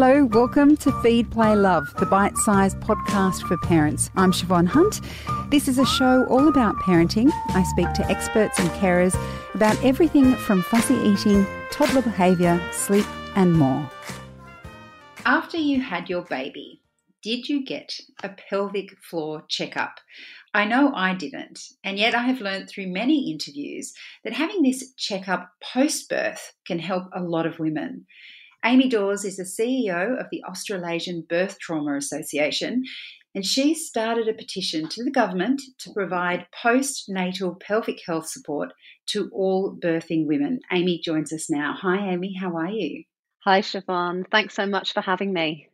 Hello, welcome to Feed, Play, Love, the bite sized podcast for parents. I'm Siobhan Hunt. This is a show all about parenting. I speak to experts and carers about everything from fussy eating, toddler behaviour, sleep, and more. After you had your baby, did you get a pelvic floor checkup? I know I didn't, and yet I have learned through many interviews that having this checkup post birth can help a lot of women. Amy Dawes is the CEO of the Australasian Birth Trauma Association, and she started a petition to the government to provide postnatal pelvic health support to all birthing women. Amy joins us now. Hi, Amy, how are you? Hi, Siobhan. Thanks so much for having me.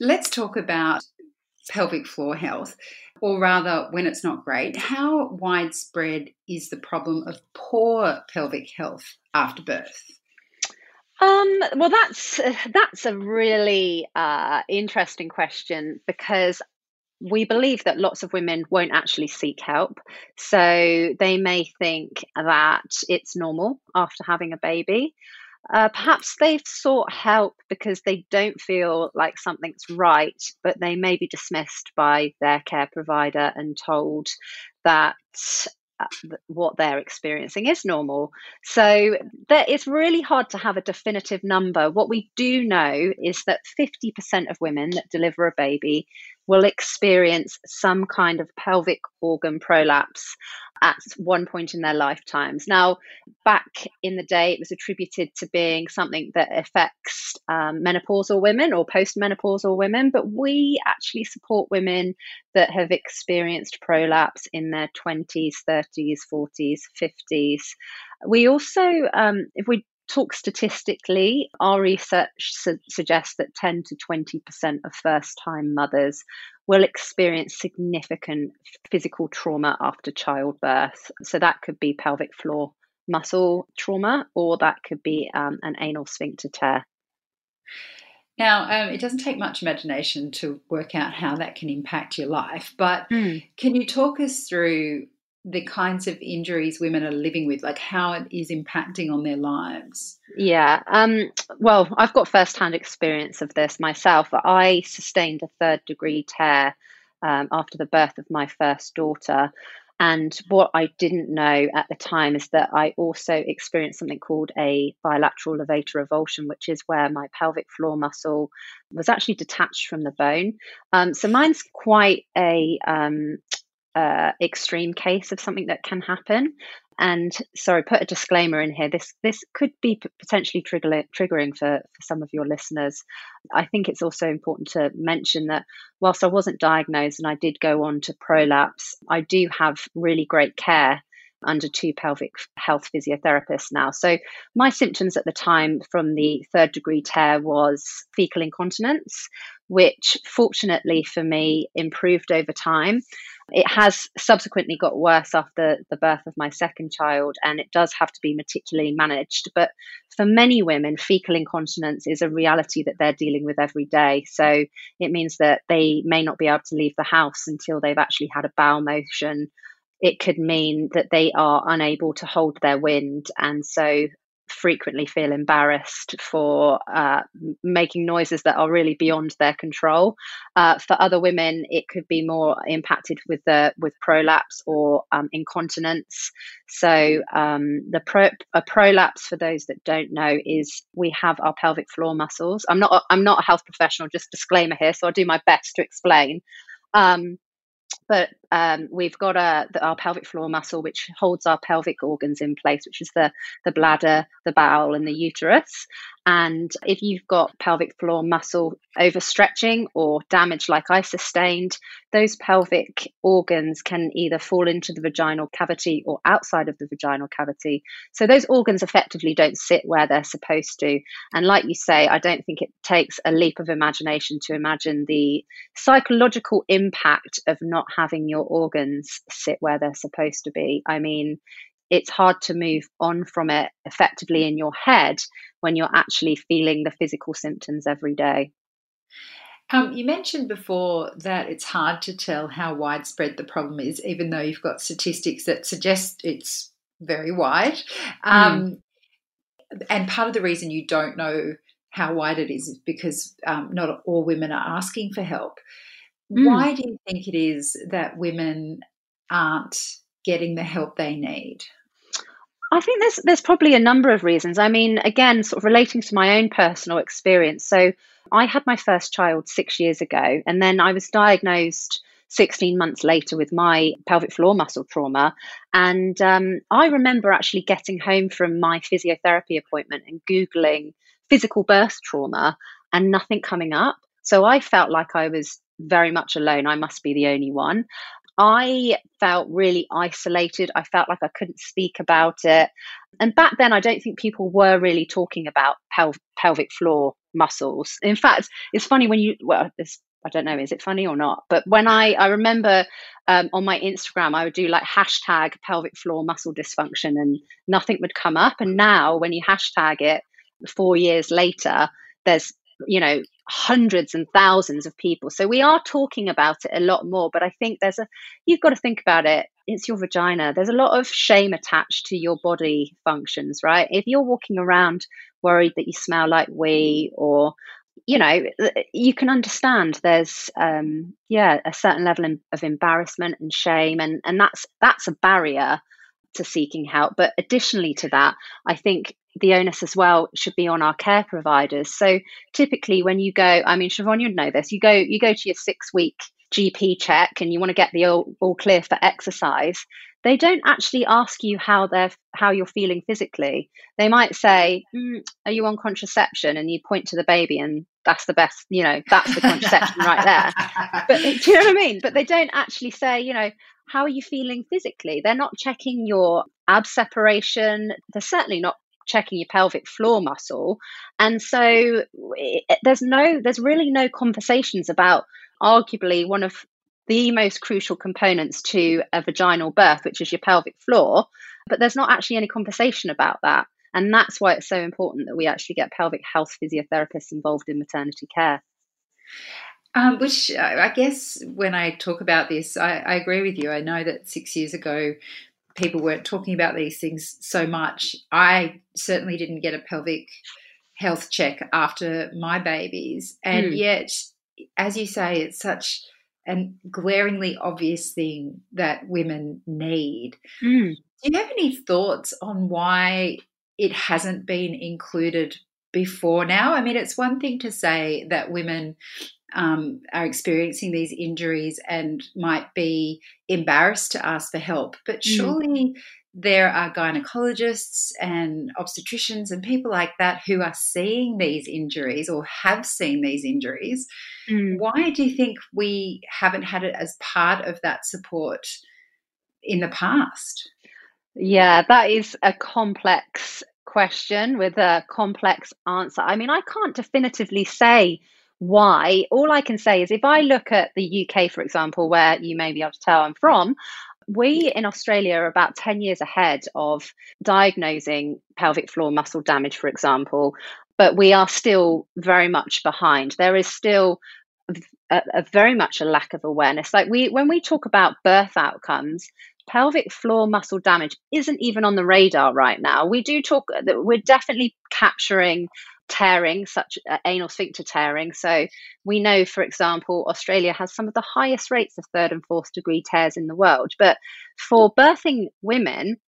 Let's talk about pelvic floor health, or rather, when it's not great. How widespread is the problem of poor pelvic health after birth? Um, well, that's that's a really uh, interesting question because we believe that lots of women won't actually seek help. So they may think that it's normal after having a baby. Uh, perhaps they've sought help because they don't feel like something's right, but they may be dismissed by their care provider and told that Uh, what they're experiencing is normal. So it's really hard to have a definitive number. What we do know is that 50% of women that deliver a baby will experience some kind of pelvic organ prolapse at one point in their lifetimes. Now, back in the day, it was attributed to being something that affects um, menopausal women or postmenopausal women, but we actually support women that have experienced prolapse in their 20s, 30s, 40s, 50s. We also, um, if we talk statistically, our research su- suggests that 10 to 20% of first time mothers will experience significant physical trauma after childbirth. So that could be pelvic floor muscle trauma, or that could be um, an anal sphincter tear. Now, um, it doesn't take much imagination to work out how that can impact your life, but mm. can you talk us through the kinds of injuries women are living with, like how it is impacting on their lives? Yeah. Um, well, I've got first-hand experience of this myself. I sustained a third degree tear um, after the birth of my first daughter. And what I didn't know at the time is that I also experienced something called a bilateral levator avulsion, which is where my pelvic floor muscle was actually detached from the bone. Um, so mine's quite a um, uh, extreme case of something that can happen. And sorry, put a disclaimer in here. This this could be potentially trigger, triggering for, for some of your listeners. I think it's also important to mention that whilst I wasn't diagnosed and I did go on to prolapse, I do have really great care under two pelvic health physiotherapists now. So my symptoms at the time from the third degree tear was fecal incontinence, which fortunately for me improved over time. It has subsequently got worse after the birth of my second child, and it does have to be meticulously managed. But for many women, fecal incontinence is a reality that they're dealing with every day. So it means that they may not be able to leave the house until they've actually had a bowel motion it could mean that they are unable to hold their wind and so frequently feel embarrassed for uh, making noises that are really beyond their control. Uh, for other women, it could be more impacted with the with prolapse or um, incontinence. So um, the pro, a prolapse, for those that don't know, is we have our pelvic floor muscles. I'm not I'm not a health professional, just disclaimer here, so I'll do my best to explain. Um, but um, we've got a, the, our pelvic floor muscle, which holds our pelvic organs in place, which is the, the bladder, the bowel, and the uterus. And if you've got pelvic floor muscle overstretching or damage like I sustained, those pelvic organs can either fall into the vaginal cavity or outside of the vaginal cavity. So those organs effectively don't sit where they're supposed to. And like you say, I don't think it takes a leap of imagination to imagine the psychological impact of not having your organs sit where they're supposed to be. I mean, it's hard to move on from it effectively in your head when you're actually feeling the physical symptoms every day. Um, you mentioned before that it's hard to tell how widespread the problem is, even though you've got statistics that suggest it's very wide. Um, mm. And part of the reason you don't know how wide it is is because um, not all women are asking for help. Mm. Why do you think it is that women aren't getting the help they need? I think there's there's probably a number of reasons. I mean, again, sort of relating to my own personal experience. So I had my first child six years ago, and then I was diagnosed 16 months later with my pelvic floor muscle trauma. And um, I remember actually getting home from my physiotherapy appointment and Googling physical birth trauma and nothing coming up. So I felt like I was very much alone. I must be the only one. I felt really isolated. I felt like I couldn't speak about it. And back then, I don't think people were really talking about pel- pelvic floor muscles. In fact, it's funny when you, well, I don't know, is it funny or not? But when I, I remember um, on my Instagram, I would do like hashtag pelvic floor muscle dysfunction and nothing would come up. And now when you hashtag it four years later, there's you know hundreds and thousands of people. So we are talking about it a lot more but i think there's a you've got to think about it. It's your vagina. There's a lot of shame attached to your body functions right? If you're walking around worried that you smell like wee or you know you can understand there's um yeah a certain level of embarrassment and shame and and that's that's a barrier to seeking help. But additionally to that i think the onus as well should be on our care providers. So typically when you go, I mean, Siobhan, you'd know this, you go, you go to your six week GP check and you want to get the all, all clear for exercise. They don't actually ask you how they're how you're feeling physically. They might say, mm, "Are you on contraception?" and you point to the baby, and that's the best. You know, that's the contraception right there. But do you know what I mean? But they don't actually say, you know, how are you feeling physically? They're not checking your ab separation. They're certainly not checking your pelvic floor muscle. And so it, there's no, there's really no conversations about arguably one of the most crucial components to a vaginal birth, which is your pelvic floor. But there's not actually any conversation about that. And that's why it's so important that we actually get pelvic health physiotherapists involved in maternity care. Um, which I guess when I talk about this, I, I, agree with you. I know that six years ago, people weren't talking about these things so much. I certainly didn't get a pelvic health check after my babies. And mm. yet, as you say, it's such a glaringly obvious thing that women need. Mm. Do you have any thoughts on why it hasn't been included before now? I mean, it's one thing to say that women um, are experiencing these injuries and might be embarrassed to ask for help. But mm. surely mm. there are gynecologists and obstetricians and people like that who are seeing these injuries or have seen these injuries. Mm. Why do you think we haven't had it as part of that support in the past? Yeah, that is a complex question with a complex answer. I mean, I can't definitively say why. All I can say is if I look at the UK, for example, where you may be able to tell I'm from, we in Australia are about 10 years ahead of diagnosing pelvic floor muscle damage, for example, but we are still very much behind. There is still a, a very much a lack of awareness. Like we, when we talk about birth outcomes, pelvic floor muscle damage isn't even on the radar right now. We do talk that we're definitely capturing tearing, such uh, anal sphincter tearing. So we know, for example, Australia has some of the highest rates of third and fourth degree tears in the world. But for birthing women,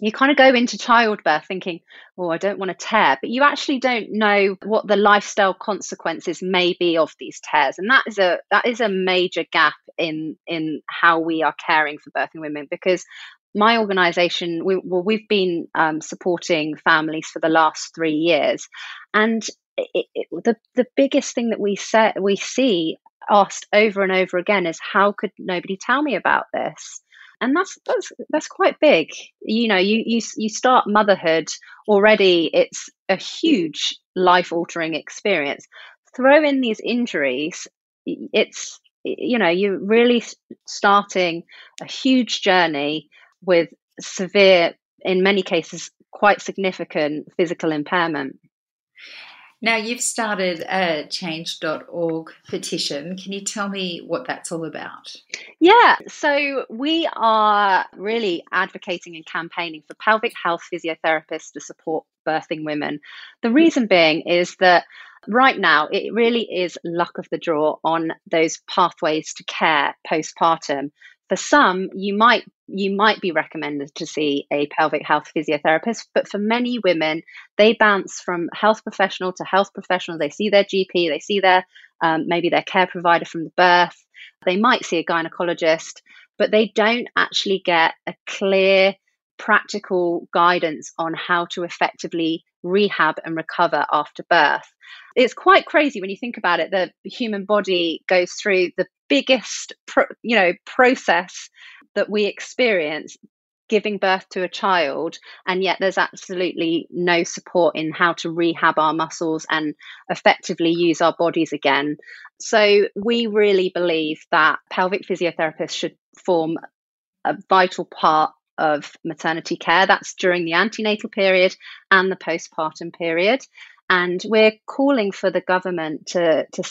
you kind of go into childbirth thinking, oh, I don't want to tear, but you actually don't know what the lifestyle consequences may be of these tears. And that is a that is a major gap in in how we are caring for birthing women because my organization we, well we've been um, supporting families for the last three years. And it, it, the the biggest thing that we say, we see asked over and over again is how could nobody tell me about this? And that's that's that's quite big. You know you you you start motherhood already it's a huge life altering experience. Throw in these injuries it's you know you're really starting a huge journey with severe, in many cases, quite significant physical impairment. Now, you've started a change.org petition. Can you tell me what that's all about? Yeah, so we are really advocating and campaigning for pelvic health physiotherapists to support birthing women. The reason being is that right now it really is luck of the draw on those pathways to care postpartum for some you might you might be recommended to see a pelvic health physiotherapist but for many women they bounce from health professional to health professional. They see their gp they see their um, maybe their care provider from the birth. They might see a gynecologist but they don't actually get a clear practical guidance on how to effectively rehab and recover after birth. It's quite crazy when you think about it. The human body goes through the biggest, pro- you know, process that we experience giving birth to a child and yet there's absolutely no support in how to rehab our muscles and effectively use our bodies again so we really believe that pelvic physiotherapists should form a vital part of maternity care. That's during the antenatal period and the postpartum period. And we're calling for the government to, to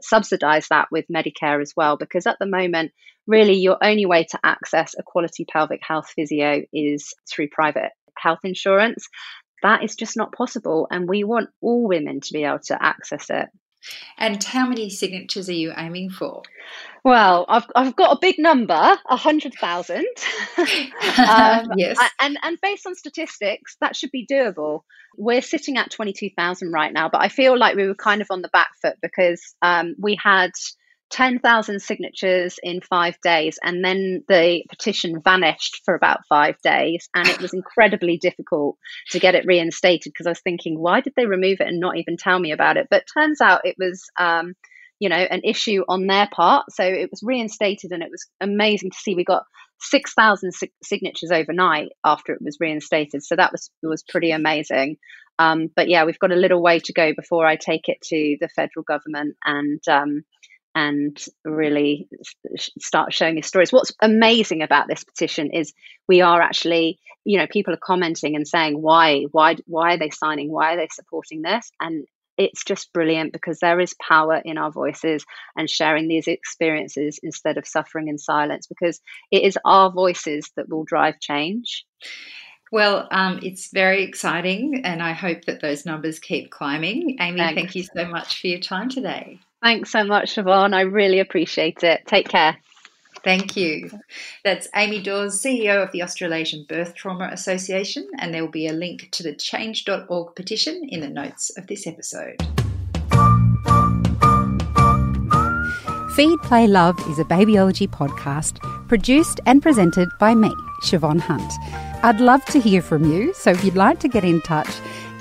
subsidize that with Medicare as well, because at the moment, really, your only way to access a quality pelvic health physio is through private health insurance. That is just not possible. And we want all women to be able to access it. And how many signatures are you aiming for? Well, I've, I've got a big number, a hundred thousand. um, yes. And and based on statistics, that should be doable. We're sitting at twenty two thousand right now, but I feel like we were kind of on the back foot because um, we had 10,000 signatures in five days, and then the petition vanished for about five days. And it was incredibly difficult to get it reinstated because I was thinking, why did they remove it and not even tell me about it? But turns out it was. Um, you know, an issue on their part. So it was reinstated, and it was amazing to see. We got six thousand signatures overnight after it was reinstated. So that was was pretty amazing. Um, but yeah, we've got a little way to go before I take it to the federal government and um, and really start showing these stories. What's amazing about this petition is we are actually, you know, people are commenting and saying why, why, why are they signing? Why are they supporting this? And it's just brilliant because there is power in our voices and sharing these experiences instead of suffering in silence because it is our voices that will drive change. Well, um, it's very exciting, and I hope that those numbers keep climbing. Amy, Thanks. thank you so much for your time today. Thanks so much, Siobhan. I really appreciate it. Take care. Thank you. That's Amy Dawes, CEO of the Australasian Birth Trauma Association, and there will be a link to the change.org petition in the notes of this episode. Feed, Play, Love is a babyology podcast produced and presented by me, Siobhan Hunt. I'd love to hear from you, so if you'd like to get in touch,